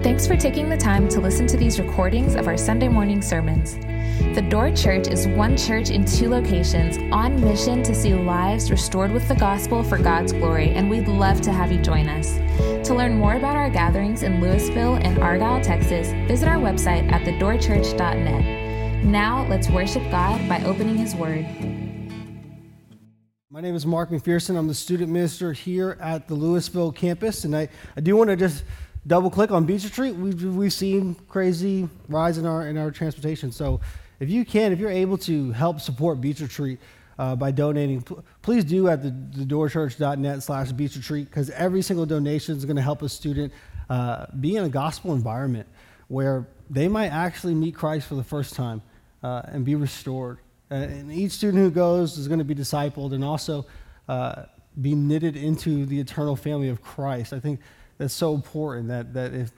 Thanks for taking the time to listen to these recordings of our Sunday morning sermons. The Door Church is one church in two locations on mission to see lives restored with the gospel for God's glory, and we'd love to have you join us. To learn more about our gatherings in Lewisville and Argyle, Texas, visit our website at thedoorchurch.net. Now, let's worship God by opening His Word. My name is Mark McPherson. I'm the student minister here at the Lewisville campus, and I, I do want to just double click on Beach Retreat. We've, we've seen crazy rise in our in our transportation. So if you can, if you're able to help support Beach Retreat uh, by donating, p- please do at the, thedoorchurch.net slash beach retreat because every single donation is going to help a student uh, be in a gospel environment where they might actually meet Christ for the first time uh, and be restored. And each student who goes is going to be discipled and also uh, be knitted into the eternal family of Christ. I think that's so important that, that if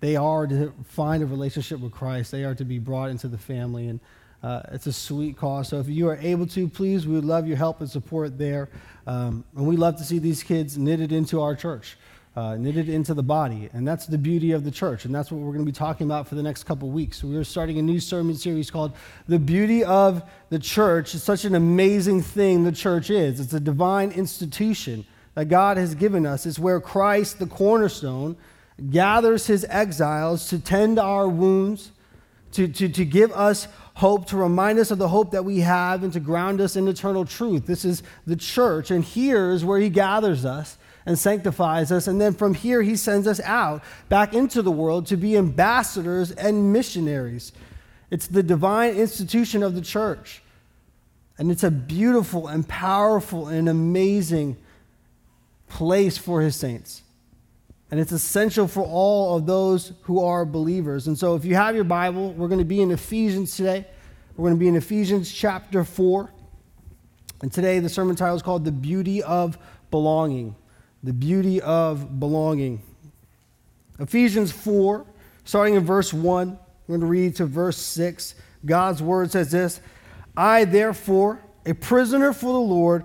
they are to find a relationship with Christ, they are to be brought into the family. And uh, it's a sweet cause. So if you are able to, please, we would love your help and support there. Um, and we love to see these kids knitted into our church. Uh, knitted into the body. And that's the beauty of the church. And that's what we're going to be talking about for the next couple weeks. We're starting a new sermon series called The Beauty of the Church. It's such an amazing thing the church is. It's a divine institution that God has given us. It's where Christ, the cornerstone, gathers his exiles to tend our wounds, to, to, to give us hope, to remind us of the hope that we have, and to ground us in eternal truth. This is the church. And here is where he gathers us and sanctifies us. And then from here, he sends us out back into the world to be ambassadors and missionaries. It's the divine institution of the church. And it's a beautiful and powerful and amazing place for his saints. And it's essential for all of those who are believers. And so if you have your Bible, we're going to be in Ephesians today. We're going to be in Ephesians chapter 4. And today the sermon title is called The Beauty of Belonging the beauty of belonging. Ephesians 4, starting in verse 1, we're going to read to verse 6. God's word says this I, therefore, a prisoner for the Lord,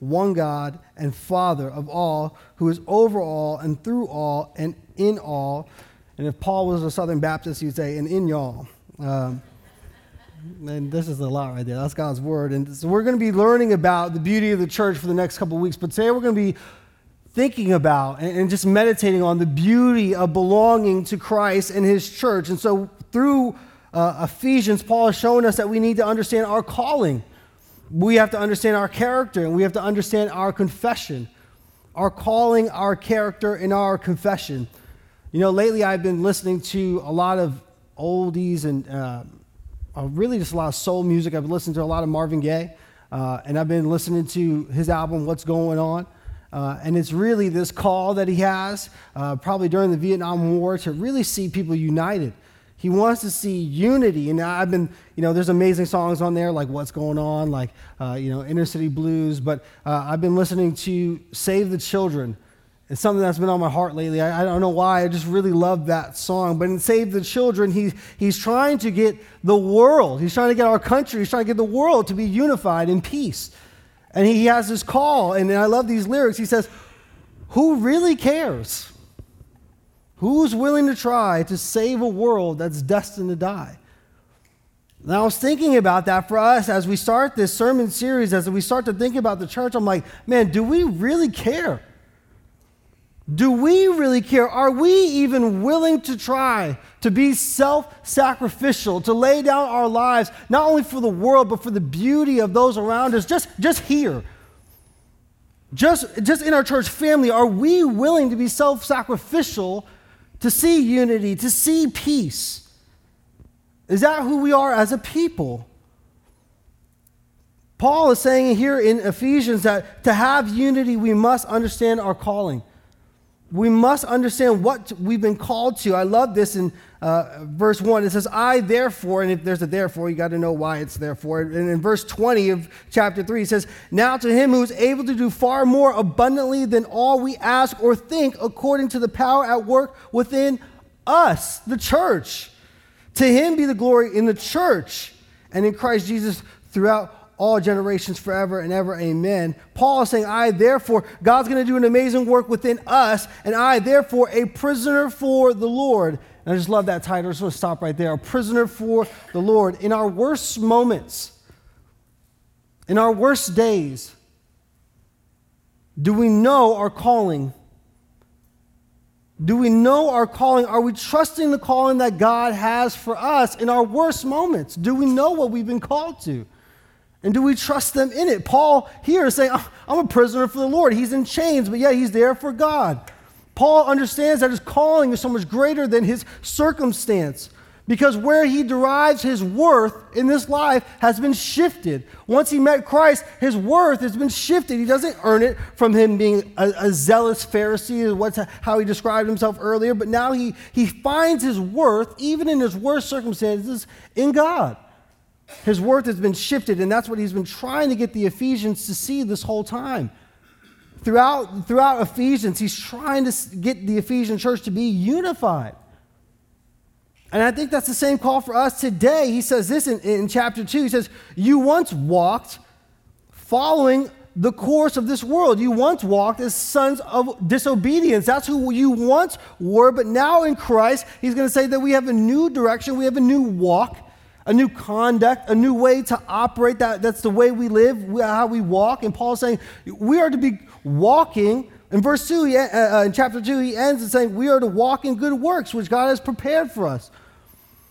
one God and Father of all, who is over all and through all and in all. And if Paul was a Southern Baptist, he'd say, and in y'all. Um, and this is a lot right there. That's God's word. And so we're going to be learning about the beauty of the church for the next couple weeks. But today we're going to be thinking about and, just meditating on the beauty of belonging to Christ and his church. And so through uh, Ephesians, Paul is showing us that we need to understand our calling. We have to understand our character and we have to understand our confession. Our calling, our character, and our confession. You know, lately I've been listening to a lot of oldies and uh, uh really just a lot of soul music. I've listening to a lot of Marvin Gaye, uh, and I've been listening to his album, What's Going On. Uh, and it's really this call that he has, uh, probably during the Vietnam War, to really see people united. He wants to see unity. And I've been, you know, there's amazing songs on there like What's Going On, like, uh, you know, Inner City Blues. But uh, I've been listening to Save the Children. It's something that's been on my heart lately. I, I don't know why. I just really love that song. But in Save the Children, he, he's trying to get the world, he's trying to get our country, he's trying to get the world to be unified in peace. And he has this call, and I love these lyrics. He says, Who really cares? Who's willing to try to save a world that's destined to die? And I was thinking about that for us as we start this sermon series, as we start to think about the church. I'm like, man, do we really care? Do we really care? Are we even willing to try to be self sacrificial, to lay down our lives, not only for the world, but for the beauty of those around us, just, just here? Just, just in our church family, are we willing to be self sacrificial to see unity, to see peace? Is that who we are as a people? Paul is saying here in Ephesians that to have unity, we must understand our calling we must understand what we've been called to. I love this in uh, verse 1, it says, I therefore, and if there's a therefore, you got to know why it's therefore. And in verse 20 of chapter 3, it says, Now to him who is able to do far more abundantly than all we ask or think, according to the power at work within us, the church. To him be the glory in the church and in Christ Jesus throughout all generations forever and ever. Amen. Paul is saying, I therefore, God's going to do an amazing work within us, and I therefore, a prisoner for the Lord. And I just love that title. To stop right there. A prisoner for the Lord. In our worst moments, in our worst days, do we know our calling? Do we know our calling? Are we trusting the calling that God has for us in our worst moments? Do we know what we've been called to? And do we trust them in it? Paul here is saying, ah, I'm a prisoner for the Lord. He's in chains, but yet he's there for God. Paul understands that his calling is so much greater than his circumstance because where he derives his worth in this life has been shifted. Once he met Christ, his worth has been shifted. He doesn't earn it from him being a, a zealous Pharisee, is what's how he described himself earlier, but now he, he finds his worth, even in his worst circumstances, in God. His worth has been shifted, and that's what he's been trying to get the Ephesians to see this whole time. Throughout, throughout Ephesians, he's trying to get the Ephesian church to be unified. And I think that's the same call for us today. He says this in, in chapter 2. He says, You once walked following the course of this world. You once walked as sons of disobedience. That's who you once were. But now in Christ, he's going to say that we have a new direction, we have a new walk a new conduct, a new way to operate. That, that's the way we live, how we walk. And Paul's saying we are to be walking. In verse 2, he, uh, uh, in chapter 2, he ends and saying, We are to walk in good works, which God has prepared for us.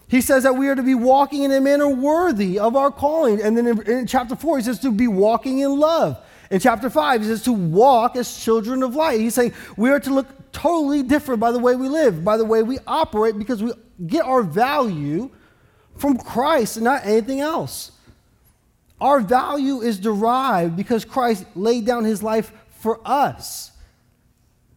He says that we are to be walking in a manner worthy of our calling. And then in, in chapter 4, he says to be walking in love. In chapter 5, he says to walk as children of light. He's saying we are to look totally different by the way we live, by the way we operate, because we get our value from Christ and not anything else. Our value is derived because Christ laid down his life for us.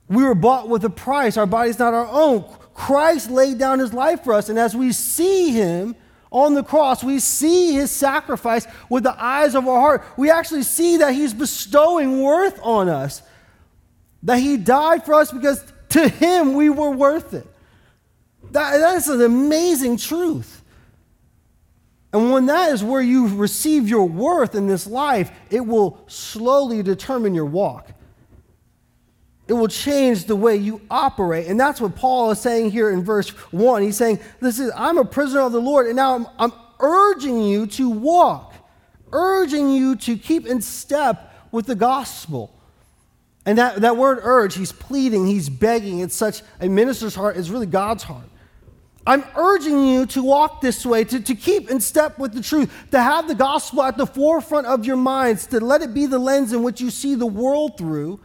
We were bought with a price. Our body's not our own. Christ laid down his life for us. And as we see him on the cross, we see his sacrifice with the eyes of our heart. We actually see that he's bestowing worth on us, that he died for us because to him we were worth it. That, that is an amazing truth. And when that is where you receive your worth in this life, it will slowly determine your walk. It will change the way you operate. And that's what Paul is saying here in verse 1. He's saying, This is, I'm a prisoner of the Lord, and now I'm, I'm urging you to walk, urging you to keep in step with the gospel. And that, that word urge, he's pleading, he's begging. It's such a minister's heart, it's really God's heart. I'm urging you to walk this way, to, to keep in step with the truth, to have the gospel at the forefront of your minds, to let it be the lens in which you see the world through.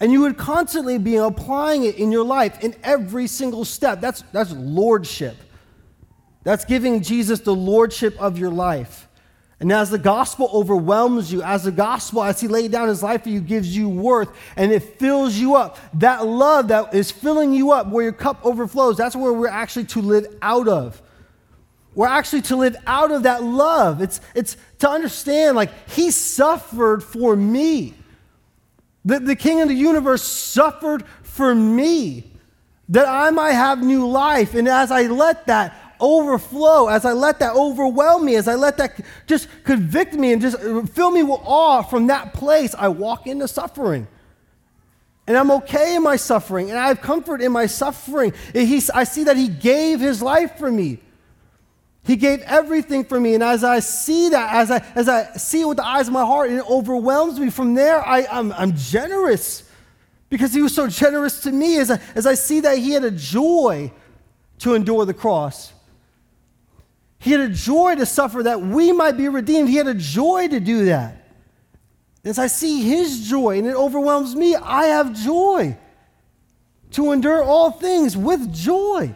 And you would constantly be applying it in your life in every single step. That's, that's lordship. That's giving Jesus the lordship of your life. And as the gospel overwhelms you, as the gospel, as he laid down his life for you, gives you worth and it fills you up, that love that is filling you up, where your cup overflows, that's where we're actually to live out of. We're actually to live out of that love. It's, it's to understand, like, he suffered for me. The, the king of the universe suffered for me that I might have new life. And as I let that overflow, as I let that overwhelm me, as I let that just convict me and just fill me with awe from that place, I walk into suffering. And I'm okay in my suffering, and I have comfort in my suffering. He, I see that He gave His life for me. He gave everything for me. And as I see that, as I, as I see it with the eyes of my heart, it overwhelms me, from there, I, I'm, I'm generous because He was so generous to me. As I, as I see that He had a joy to endure the cross. He had a joy to suffer that we might be redeemed. He had a joy to do that. As I see his joy and it overwhelms me, I have joy to endure all things with joy.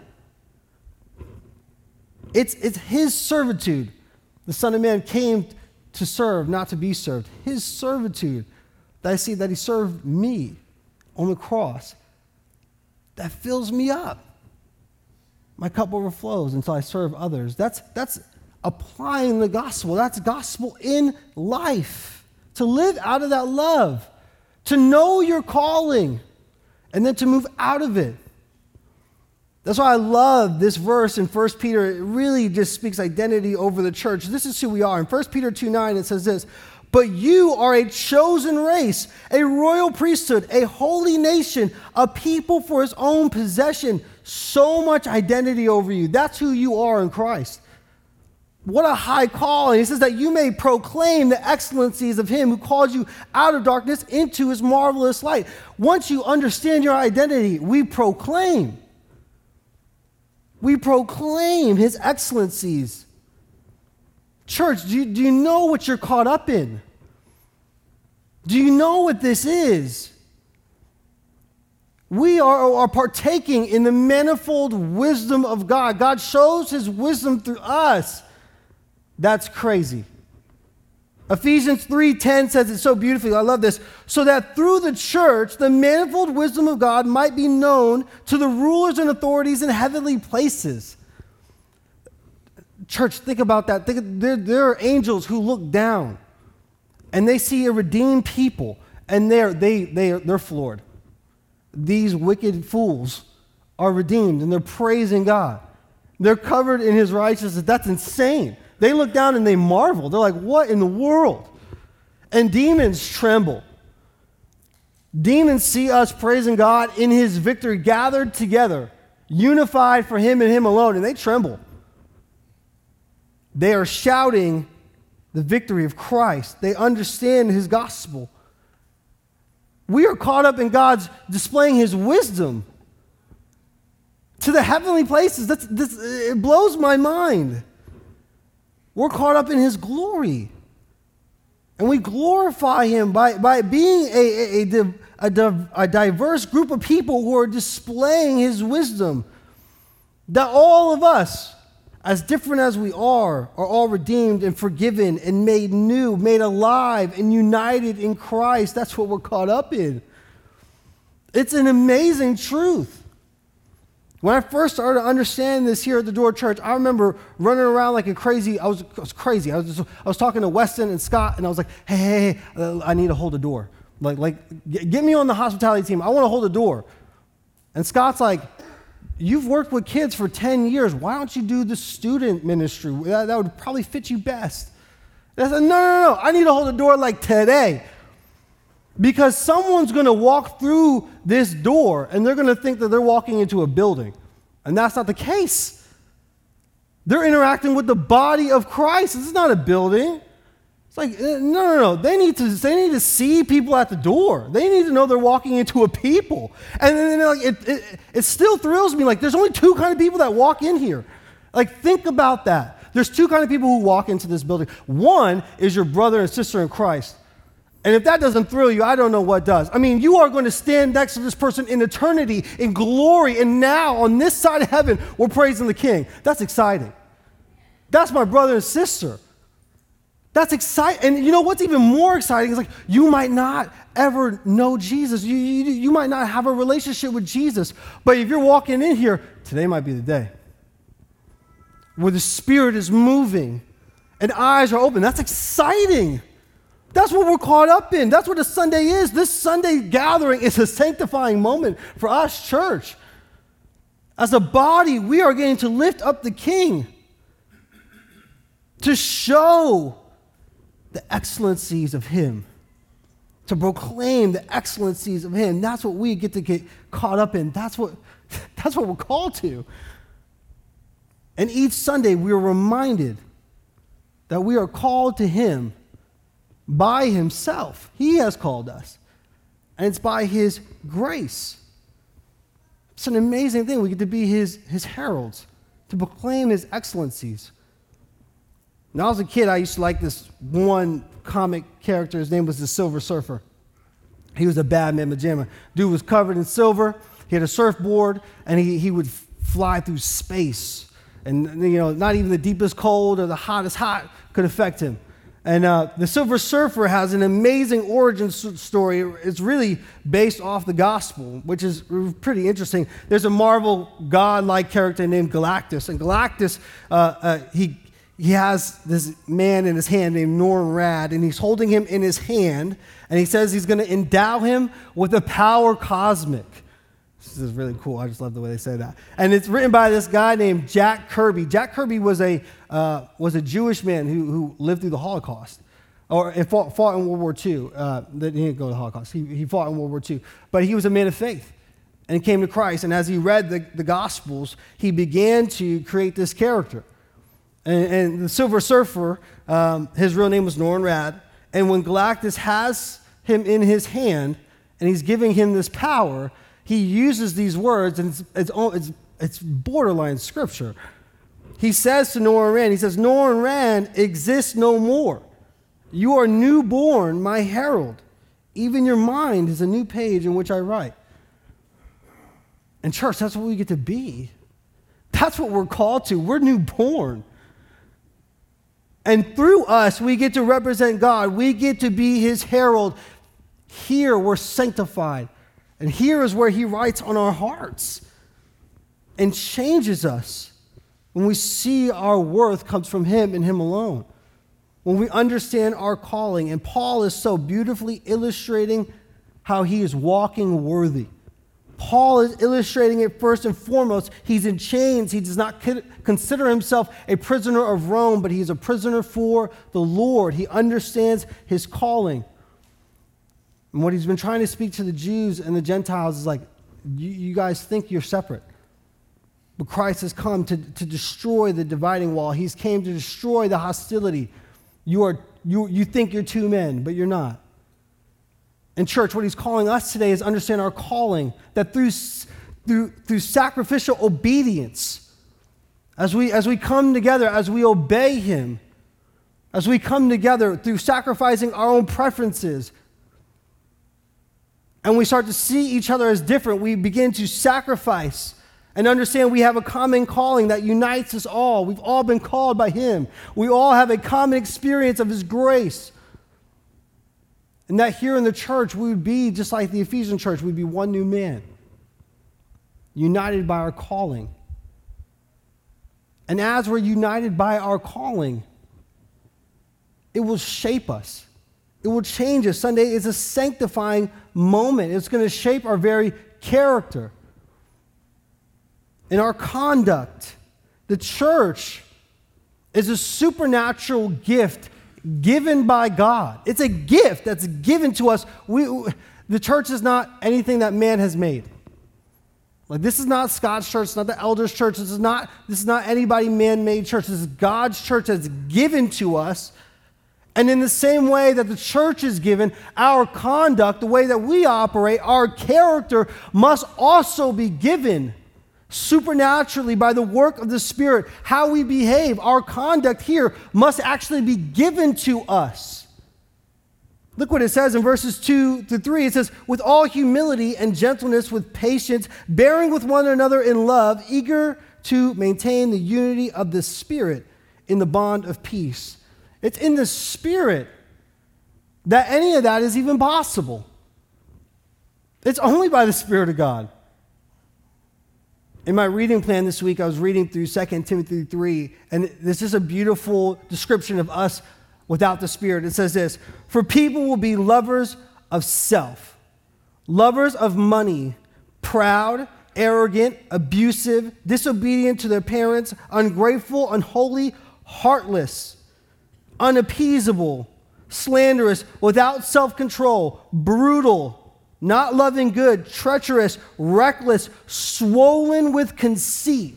It's, it's his servitude. The Son of Man came to serve, not to be served. His servitude that I see that he served me on the cross that fills me up. My cup overflows until I serve others. That's, that's applying the gospel. That's gospel in life. To live out of that love, to know your calling, and then to move out of it. That's why I love this verse in 1 Peter. It really just speaks identity over the church. This is who we are. In 1 Peter 2 9, it says this But you are a chosen race, a royal priesthood, a holy nation, a people for his own possession. So much identity over you. That's who you are in Christ. What a high call. And he says that you may proclaim the excellencies of him who called you out of darkness into his marvelous light. Once you understand your identity, we proclaim. We proclaim his excellencies. Church, do you, do you know what you're caught up in? Do you know what this is? We are, are partaking in the manifold wisdom of God. God shows his wisdom through us. That's crazy. Ephesians 3:10 says it so beautifully. I love this. So that through the church the manifold wisdom of God might be known to the rulers and authorities in heavenly places. Church, think about that. Think, there, there are angels who look down and they see a redeemed people and they're, they, they, they're floored. These wicked fools are redeemed and they're praising God. They're covered in his righteousness. That's insane. They look down and they marvel. They're like, what in the world? And demons tremble. Demons see us praising God in his victory, gathered together, unified for him and him alone, and they tremble. They are shouting the victory of Christ. They understand his gospel. We are caught up in God's displaying his wisdom to the heavenly places. That's, this, it blows my mind. We're caught up in his glory. And we glorify him by, by being a, a, a, a, diverse group of people who are displaying his wisdom. That all of us, as different as we are, are all redeemed and forgiven and made new, made alive and united in Christ. That's what we're caught up in. It's an amazing truth. When I first started understanding this here at the Door Church, I remember running around like a crazy. I was, I was crazy. I was, just, I was talking to Weston and Scott, and I was like, "Hey, hey, hey uh, I need to hold the door. Like, like, get me on the hospitality team. I want to hold the door." And Scott's like, "You've worked with kids for ten years. Why don't you do the student ministry? That, that would probably fit you best." I said, "No, no, no. I need to hold the door like today." Because someone's going to walk through this door and they're going to think that they're walking into a building. And that's not the case. They're interacting with the body of Christ. This is not a building. It's like, uh, no, no, no. They need to, they need to see people at the door. They need to know they're walking into a people. And then like, it, it, it still thrills me. Like, there's only two kind of people that walk in here. Like, think about that. There's two kind of people who walk into this building. One is your brother and sister in Christ. And if that doesn't thrill you, I don't know what does. I mean, you are going to stand next to this person in eternity, in glory, and now on this side of heaven, we're praising the King. That's exciting. That's my brother and sister. That's exciting. And you know what's even more exciting is like you might not ever know Jesus. You, you, you might not have a relationship with Jesus. But if you're walking in here, today might be the day where the Spirit is moving and eyes are open. That's exciting. That's what we're caught up in. That's what a Sunday is. This Sunday gathering is a sanctifying moment for us, church. As a body, we are getting to lift up the King to show the excellencies of Him, to proclaim the excellencies of Him. That's what we get to get caught up in. That's what, that's what we're called to. And each Sunday, we are reminded that we are called to Him by himself. He has called us. And it's by his grace. It's an amazing thing. We get to be his, his heralds, to proclaim his excellencies. When I was a kid, I used to like this one comic character. His name was the Silver Surfer. He was a bad man pajama. Dude was covered in silver. He had a surfboard, and he, he would fly through space. And, you know, not even the deepest cold or the hottest hot could affect him. And uh, the Silver Surfer has an amazing origin story. It's really based off the gospel, which is pretty interesting. There's a Marvel god-like character named Galactus, and Galactus, uh, uh, he he has this man in his hand named Norrin Radd, and he's holding him in his hand, and he says he's going to endow him with a power cosmic. This is really cool. I just love the way they say that. And it's written by this guy named Jack Kirby. Jack Kirby was a, uh, was a Jewish man who, who lived through the Holocaust or fought, fought in World War II. Uh, he didn't go to the Holocaust. He, he fought in World War II. But he was a man of faith and came to Christ. And as he read the, the Gospels, he began to create this character. And, and the Silver Surfer, um, his real name was Norrin Radd. And when Galactus has him in his hand and he's giving him this power, he uses these words, and it's, it's, it's, it's borderline scripture. He says to Norrin Radd, he says, Norrin Radd exists no more. You are newborn, my herald. Even your mind is a new page in which I write. And, church, that's what we get to be. That's what we're called to. We're newborn. And through us, we get to represent God. We get to be his herald. Here, we're sanctified. And here is where he writes on our hearts and changes us when we see our worth comes from him and him alone. When we understand our calling. And Paul is so beautifully illustrating how he is walking worthy. Paul is illustrating it first and foremost. He's in chains. He does not consider himself a prisoner of Rome, but he's a prisoner for the Lord. He understands his calling. And what he's been trying to speak to the Jews and the Gentiles is like, you, you guys think you're separate. But Christ has come to, to destroy the dividing wall. He's came to destroy the hostility. You, are, you, you think you're two men, but you're not. In church, what he's calling us today is understand our calling, that through, through, through sacrificial obedience, as we, as we come together, as we obey him, as we come together through sacrificing our own preferences, and we start to see each other as different, we begin to sacrifice and understand we have a common calling that unites us all. We've all been called by Him. We all have a common experience of His grace. And that here in the church, we would be just like the Ephesian church, we'd be one new man, united by our calling. And as we're united by our calling, it will shape us. It will change us. Sunday is a sanctifying moment. It's going to shape our very character and our conduct. The church is a supernatural gift given by God. It's a gift that's given to us. We, the church is not anything that man has made. Like this is not Scott's church, it's not the elders' church. This is not this is not anybody man-made church. This is God's church that's given to us and in the same way that the church is given, our conduct, the way that we operate, our character must also be given supernaturally by the work of the Spirit. How we behave, our conduct here must actually be given to us. Look what it says in verses 2 to 3. It says, with all humility and gentleness, with patience, bearing with one another in love, eager to maintain the unity of the Spirit in the bond of peace. It's in the Spirit that any of that is even possible. It's only by the Spirit of God. In my reading plan this week, I was reading through 2 Timothy 3, and this is a beautiful description of us without the Spirit. It says this For people will be lovers of self, lovers of money, proud, arrogant, abusive, disobedient to their parents, ungrateful, unholy, heartless unappeasable, slanderous, without self control, brutal, not loving good, treacherous, reckless, swollen with conceit.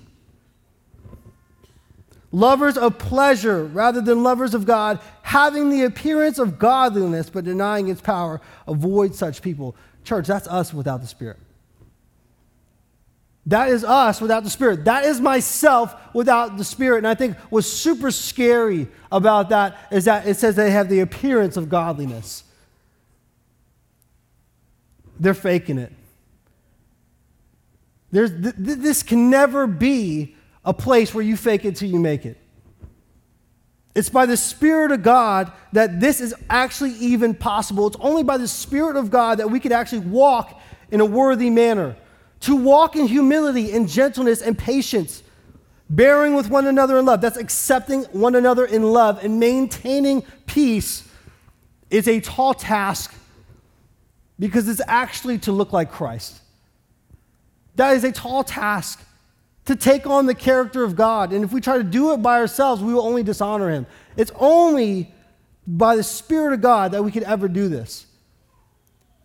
Lovers of pleasure rather than lovers of God, having the appearance of godliness but denying its power. Avoid such people. Church, that's us without the Spirit. That is us without the Spirit. That is myself without the Spirit. And I think what's super scary about that is that it says they have the appearance of godliness. They're faking it. There's, th- th- this can never be a place where you fake it till you make it. It's by the Spirit of God that this is actually even possible. It's only by the Spirit of God that we can actually walk in a worthy manner. To walk in humility and gentleness and patience, bearing with one another in love. That's accepting one another in love and maintaining peace is a tall task because it's actually to look like Christ. That is a tall task to take on the character of God. And if we try to do it by ourselves, we will only dishonor him. It's only by the Spirit of God that we can ever do this.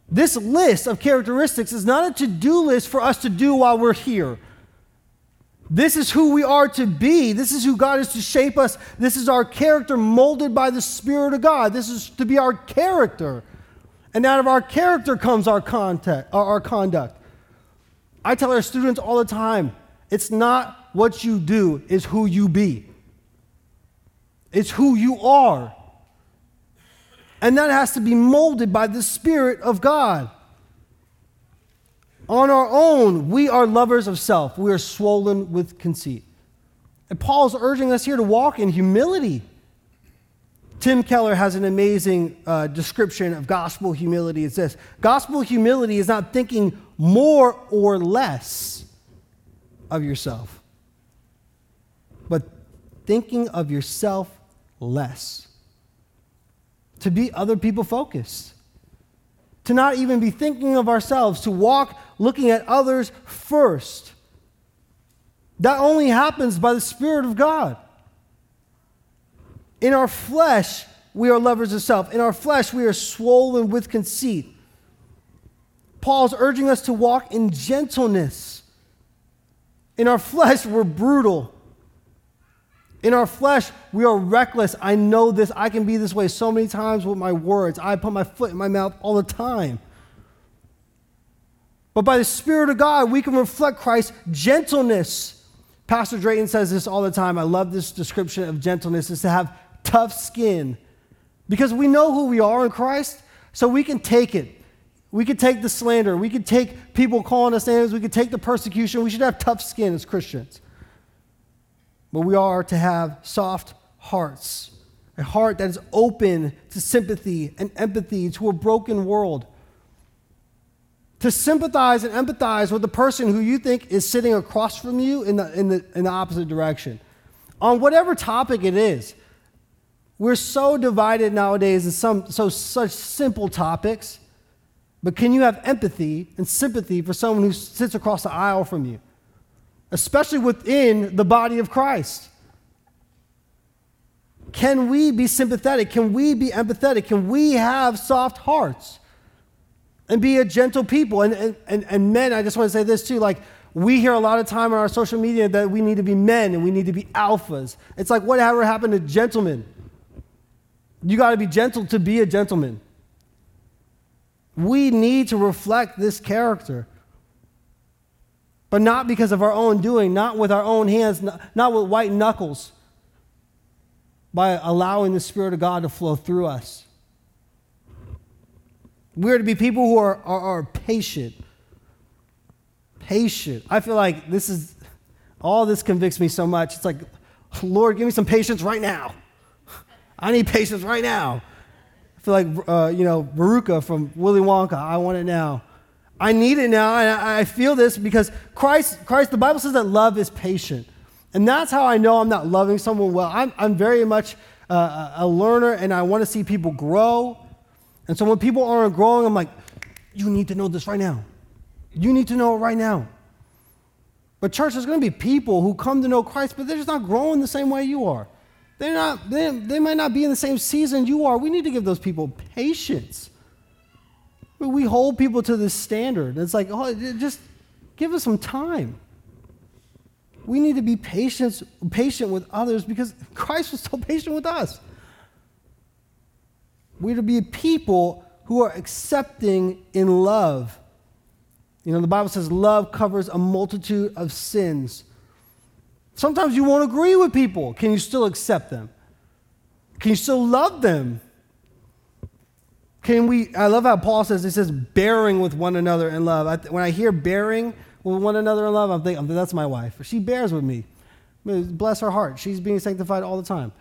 This list of characteristics is not a to do list for us to do while we're here. This is who we are to be. This is who God is to shape us. This is our character molded by the Spirit of God. This is to be our character. And out of our character comes our, contact, uh, our conduct. I tell our students all the time it's not what you do, it's who you be. It's who you are. And that has to be molded by the Spirit of God. On our own, we are lovers of self. We are swollen with conceit. And Paul's urging us here to walk in humility. Tim Keller has an amazing uh, description of gospel humility. It says, Gospel humility is not thinking more or less of yourself, but thinking of yourself less. To be other people focused. To not even be thinking of ourselves, to walk looking at others first. That only happens by the Spirit of God. In our flesh, we are lovers of self. In our flesh, we are swollen with conceit. Paul's urging us to walk in gentleness in our flesh, we're brutal. In our flesh, we are reckless. I know this. I can be this way so many times with my words. I put my foot in my mouth all the time. But by the Spirit of God, we can reflect Christ's gentleness. Pastor Drayton says this all the time. I love this description of gentleness is to have tough skin. Because we know who we are in Christ, so we can take it. We can take the slander. We can take people calling us names. We can take the persecution. We should have tough skin as Christians. But we are to have soft hearts, a heart that is open to sympathy and empathy to a broken world. To sympathize and empathize with the person who you think is sitting across from you in the, in the, in the opposite direction. On whatever topic it is, we're so divided nowadays in some so such simple topics but can you have empathy and sympathy for someone who sits across the aisle from you, especially within the body of Christ? Can we be sympathetic? Can we be empathetic? Can we have soft hearts and be a gentle people? And, and, and, and men, I just want to say this too like, we hear a lot of time on our social media that we need to be men and we need to be alphas. It's like, whatever happened to gentlemen? You got to be gentle to be a gentleman. We need to reflect this character. But not because of our own doing, not with our own hands, not with white knuckles, by allowing the Spirit of God to flow through us. We're to be people who are, are, are patient. Patient. I feel like this is, all this convicts me so much. It's like, Lord, give me some patience right now. I need patience right now I feel like, uh, you know, Veruca from Willy Wonka. I want it now. I need it now. And I feel this because Christ, Christ, the Bible says that love is patient. And that's how I know I'm not loving someone well. I'm, I'm very much uh, a learner and I want to see people grow. And so when people aren't growing, I'm like, you need to know this right now. You need to know it right now. But, church, there's going to be people who come to know Christ, but they're just not growing the same way you are. They're not, they, they might not be in the same season you are. We need to give those people patience. We hold people to this standard. It's like, oh, just give us some time. We need to be patient, patient with others because Christ was so patient with us. We're to be people who are accepting in love. You know, the Bible says love covers a multitude of sins. Sometimes you won't agree with people. Can you still accept them? Can you still love them? Can we? I love how Paul says, it says, bearing with one another in love. I, when I hear bearing with one another in love, I'm thinking, that's my wife. She bears with me. Bless her heart. She's being sanctified all the time.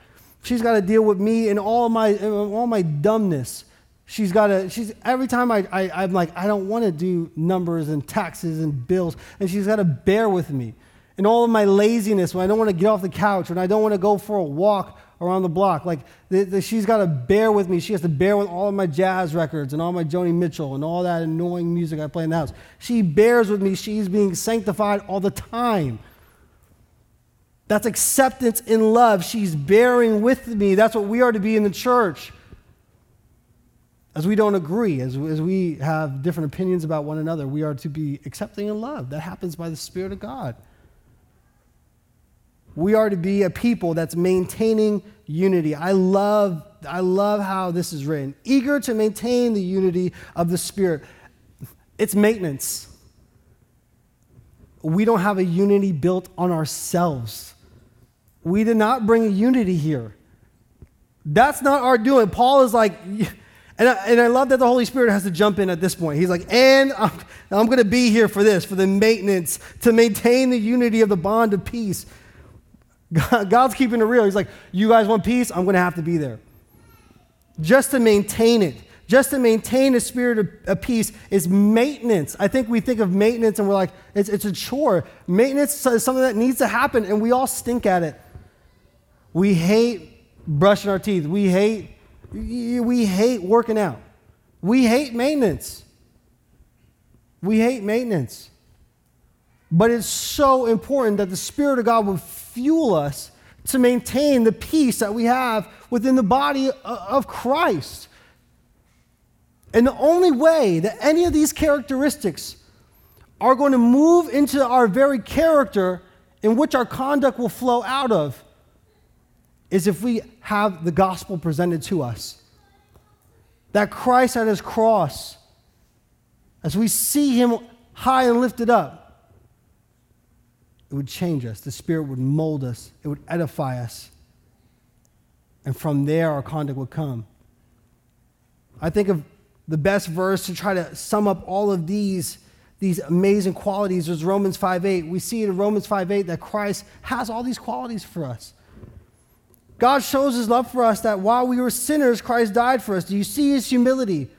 She's got to deal with me and all my all my dumbness. She's got to. She's every time I, I I'm like I don't want to do numbers and taxes and bills, and she's got to bear with me. And all of my laziness when I don't want to get off the couch, when I don't want to go for a walk around the block. Like the, the, she's got to bear with me. She has to bear with all of my jazz records and all my Joni Mitchell and all that annoying music I play in the house. She bears with me. She's being sanctified all the time. That's acceptance in love. She's bearing with me. That's what we are to be in the church. As we don't agree, as, as we have different opinions about one another, we are to be accepting in love. That happens by the Spirit of God. We are to be a people that's maintaining unity. I love, I love how this is written. Eager to maintain the unity of the Spirit. It's maintenance. We don't have a unity built on ourselves. We did not bring a unity here. That's not our doing. Paul is like, and I, and I love that the Holy Spirit has to jump in at this point. He's like, and I'm, I'm going to be here for this, for the maintenance, to maintain the unity of the bond of peace. God, God's keeping it real. He's like, you guys want peace? I'm going to have to be there. Just to maintain it just to maintain a spirit of, of, peace is maintenance. I think we think of maintenance and we're like, it's, it's a chore. Maintenance is something that needs to happen, and we all stink at it. We hate brushing our teeth. We hate, we hate working out. We hate maintenance. We hate maintenance. But it's so important that the Spirit of God will fuel us to maintain the peace that we have within the body of Christ. And the only way that any of these characteristics are going to move into our very character in which our conduct will flow out of is if we have the gospel presented to us. That Christ at his cross, as we see him high and lifted up, it would change us. The Spirit would mold us, it would edify us. And from there, our conduct would come. I think of the best verse to try to sum up all of these, these amazing qualities is Romans 5.8. We see in Romans 5.8 that Christ has all these qualities for us. God shows his love for us that while we were sinners, Christ died for us. Do you see his humility?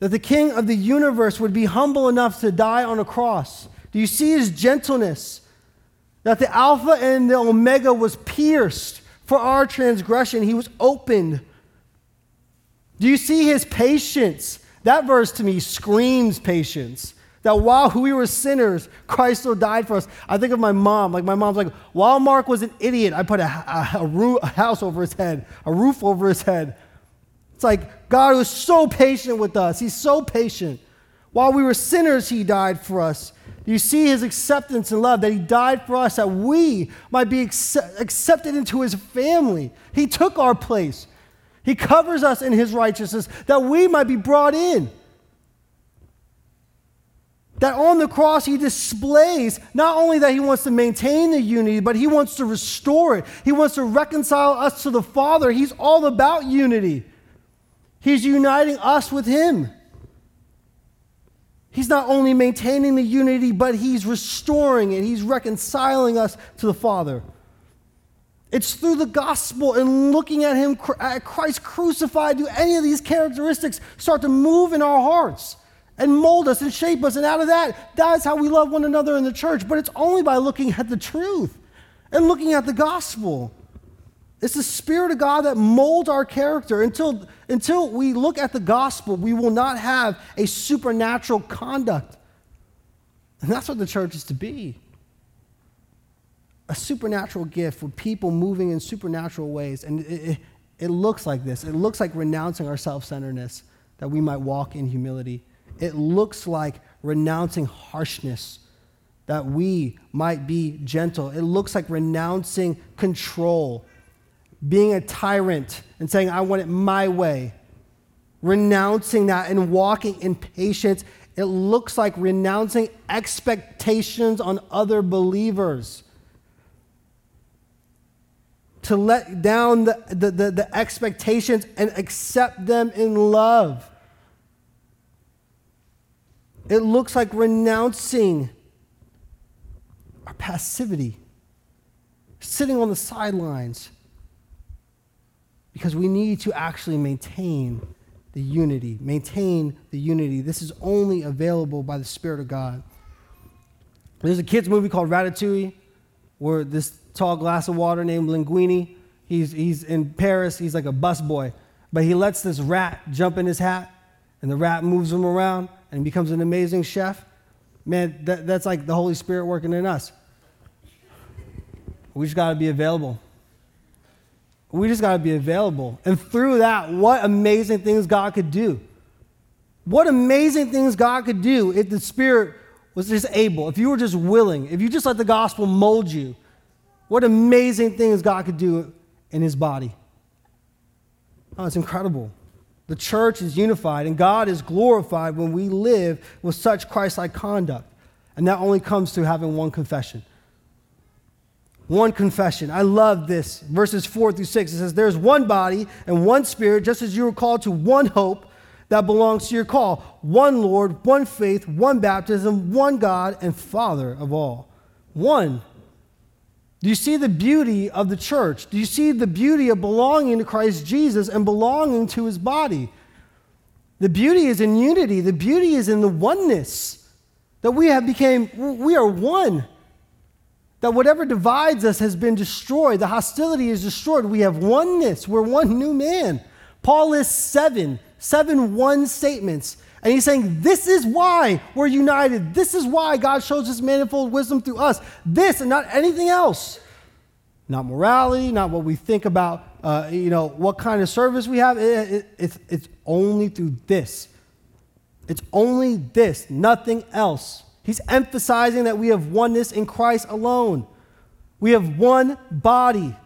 That the king of the universe would be humble enough to die on a cross. Do you see his gentleness? That the Alpha and the Omega was pierced for our transgression. He was opened. Do you see his patience? That verse to me screams patience. That while we were sinners, Christ still died for us. I think of my mom. Like, my mom's like, while Mark was an idiot, I put a, a, a, roof, a house over his head, a roof over his head. It's like God was so patient with us. He's so patient. While we were sinners, he died for us. You see his acceptance and love, that he died for us, that we might be accepted into his family. He took our place. He covers us in his righteousness, that we might be brought in. That on the cross, he displays not only that he wants to maintain the unity, but he wants to restore it. He wants to reconcile us to the Father. He's all about unity. He's uniting us with him. He's not only maintaining the unity, but he's restoring it. He's reconciling us to the Father. It's through the gospel and looking at him, at Christ crucified, do any of these characteristics start to move in our hearts and mold us and shape us. And out of that, that's how we love one another in the church. But it's only by looking at the truth and looking at the gospel. It's the Spirit of God that molds our character. Until, until we look at the gospel, we will not have a supernatural conduct. And that's what the church is to be a supernatural gift with people moving in supernatural ways. And it, it, it looks like this it looks like renouncing our self centeredness that we might walk in humility. It looks like renouncing harshness that we might be gentle. It looks like renouncing control, being a tyrant and saying, I want it my way. Renouncing that and walking in patience. It looks like renouncing expectations on other believers to let down the, the, the, the expectations and accept them in love. It looks like renouncing our passivity, sitting on the sidelines, because we need to actually maintain the unity. Maintain the unity. This is only available by the Spirit of God. There's a kids' movie called Ratatouille where this tall glass of water named Linguini, he's, he's in Paris, he's like a busboy, but he lets this rat jump in his hat, and the rat moves him around and becomes an amazing chef. Man, that, that's like the Holy Spirit working in us. We just got to be available. We just got to be available. And through that, what amazing things God could do. What amazing things God could do if the Spirit was just able, if you were just willing, if you just let the gospel mold you. What amazing things God could do in His body. Oh, it's incredible. The church is unified, and God is glorified when we live with such Christ like conduct. And that only comes through having one confession one confession. I love this. Verses 4 through 6, it says, There's one body and one spirit, just as you were called to one hope that belongs to your call. One Lord, one faith, one baptism, one God and Father of all. One. Do you see the beauty of the church? Do you see the beauty of belonging to Christ Jesus and belonging to his body? The beauty is in unity. The beauty is in the oneness that we have became we are one. That whatever divides us has been destroyed. The hostility is destroyed. We have oneness. We're one new man. Paul lists seven, seven one statements. And he's saying, This is why we're united. This is why God shows his manifold wisdom through us. This and not anything else. Not morality, not what we think about, uh, you know, what kind of service we have. It, it, it's, it's only through this. It's only this, nothing else. He's emphasizing that we have oneness in Christ alone. We have one body,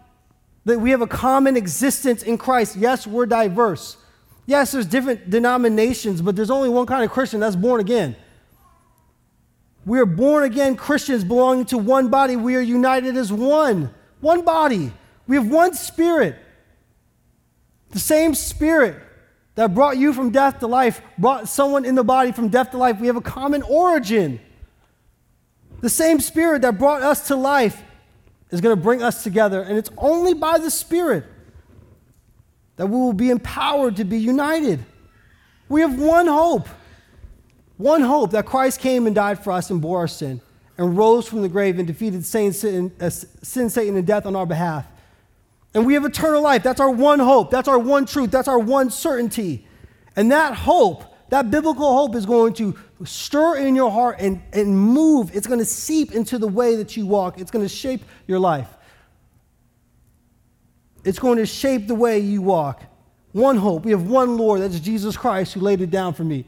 that we have a common existence in Christ. Yes, we're diverse. Yes, there's different denominations, but there's only one kind of Christian that's born again. We are born again Christians belonging to one body. We are united as one, one body. We have one spirit. The same spirit that brought you from death to life brought someone in the body from death to life. We have a common origin. The same Spirit that brought us to life is going to bring us together, and it's only by the Spirit that we will be empowered to be united. We have one hope. One hope that Christ came and died for us and bore our sin and rose from the grave and defeated sin, sin, uh, sin, Satan, and death on our behalf. And we have eternal life. That's our one hope. That's our one truth. That's our one certainty. And that hope that biblical hope is going to stir in your heart and, and move. It's going to seep into the way that you walk, it's going to shape your life. It's going to shape the way you walk. One hope. We have one Lord, that's Jesus Christ, who laid it down for me,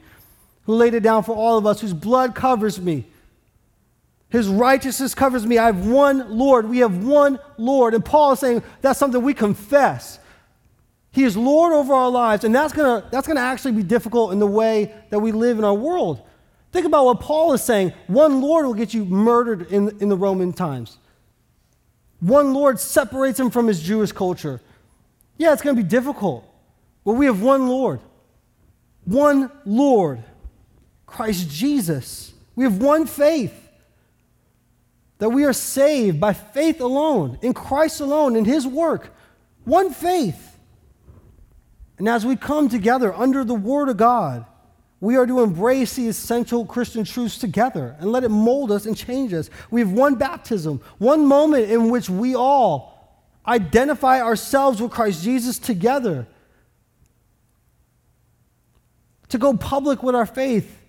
who laid it down for all of us, whose blood covers me. His righteousness covers me. I have one Lord. We have one Lord. And Paul is saying that's something we confess. He is Lord over our lives, and that's going to that's gonna actually be difficult in the way that we live in our world. Think about what Paul is saying. One Lord will get you murdered in, in the Roman times. One Lord separates him from his Jewish culture. Yeah, it's going to be difficult, but we have one Lord. One Lord, Christ Jesus. We have one faith. That we are saved by faith alone, in Christ alone, in His work. One faith. And as we come together under the Word of God, we are to embrace the essential Christian truths together and let it mold us and change us. We have one baptism, one moment in which we all identify ourselves with Christ Jesus together. To go public with our faith.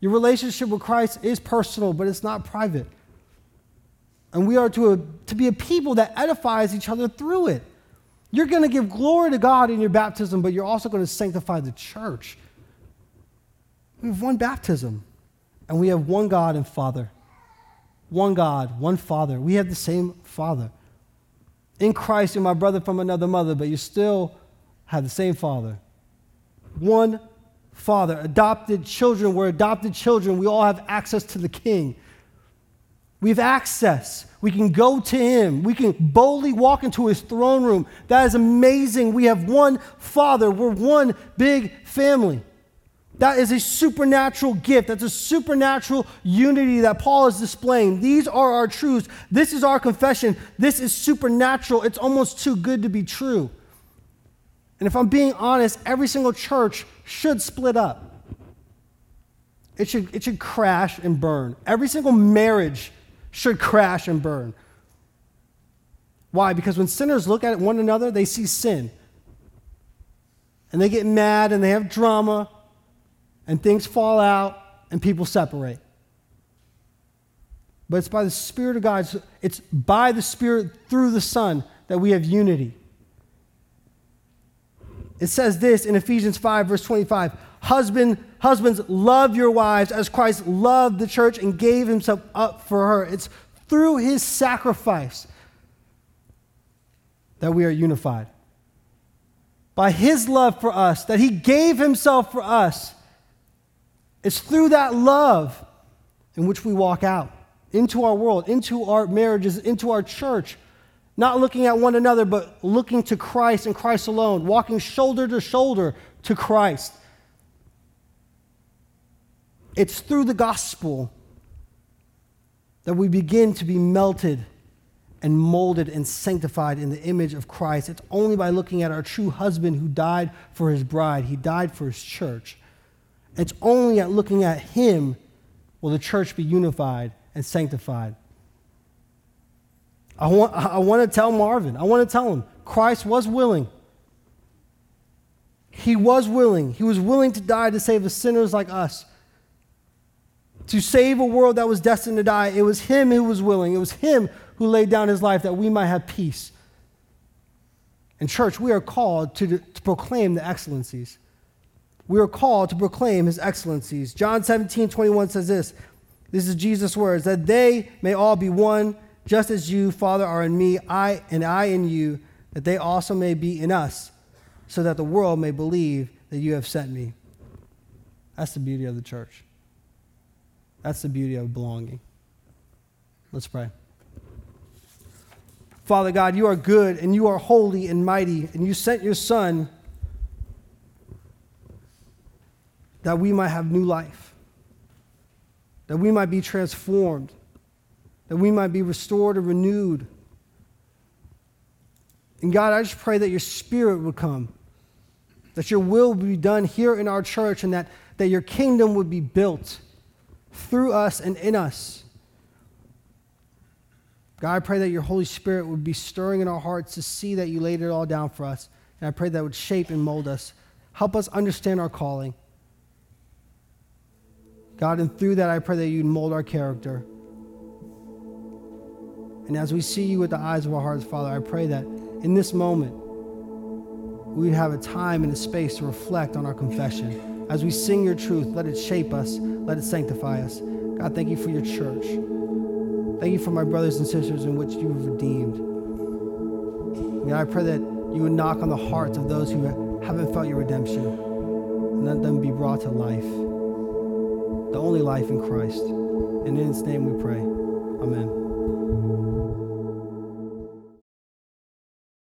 Your relationship with Christ is personal, but it's not private. And we are to, to be a people that edifies each other through it. You're going to give glory to God in your baptism, but you're also going to sanctify the church. We have one baptism, and we have one God and Father. One God, one Father. We have the same Father. In Christ, you're my brother from another mother, but you still have the same Father. One Father. Adopted children, we're adopted children. We all have access to the King. We have access. We can go to him. We can boldly walk into his throne room. That is amazing. We have one Father. We're one big family. That is a supernatural gift. That's a supernatural unity that Paul is displaying. These are our truths. This is our confession. This is supernatural. It's almost too good to be true. And if I'm being honest, every single church should split up. It should, it should crash and burn. Every single marriage should crash and burn. Why? Because when sinners look at one another, they see sin. And they get mad and they have drama, and things fall out, and people separate. But it's by the Spirit of God, it's by the Spirit through the Son that we have unity. It says this in Ephesians 5, verse 25 Husband, Husbands, love your wives as Christ loved the church and gave himself up for her. It's through his sacrifice that we are unified. By his love for us, that he gave himself for us. It's through that love in which we walk out into our world, into our marriages, into our church not looking at one another, but looking to Christ and Christ alone, walking shoulder to shoulder to Christ. It's through the gospel that we begin to be melted and molded and sanctified in the image of Christ. It's only by looking at our true husband who died for his bride, he died for his church. It's only at looking at him will the church be unified and sanctified. I want, I want to tell Marvin, I want to tell him Christ was willing. He was willing. He was willing to die to save the sinners like us. To save a world that was destined to die. It was Him who was willing. It was Him who laid down His life that we might have peace. In church, we are called to, to proclaim the excellencies. We are called to proclaim His excellencies. John 17, 21 says this. This is Jesus' words that they may all be one just as you, Father, are in me, I and I in you, that they also may be in us, so that the world may believe that you have sent me. That's the beauty of the church. That's the beauty of belonging. Let's pray. Father God, you are good and you are holy and mighty, and you sent your Son that we might have new life, that we might be transformed that we might be restored and renewed. And God, I just pray that your spirit would come, that your will would be done here in our church, and that, that your kingdom would be built through us and in us. God, I pray that your Holy Spirit would be stirring in our hearts to see that you laid it all down for us. And I pray that would shape and mold us. Help us understand our calling. God, and through that, I pray that you'd mold our character. And as we see you with the eyes of our hearts, Father, I pray that in this moment, we have a time and a space to reflect on our confession. As we sing your truth, let it shape us, let it sanctify us. God, thank you for your church. Thank you for my brothers and sisters in which you have redeemed. God, I pray that you would knock on the hearts of those who haven't felt your redemption and let them be brought to life, the only life in Christ. And in his name we pray. Amen.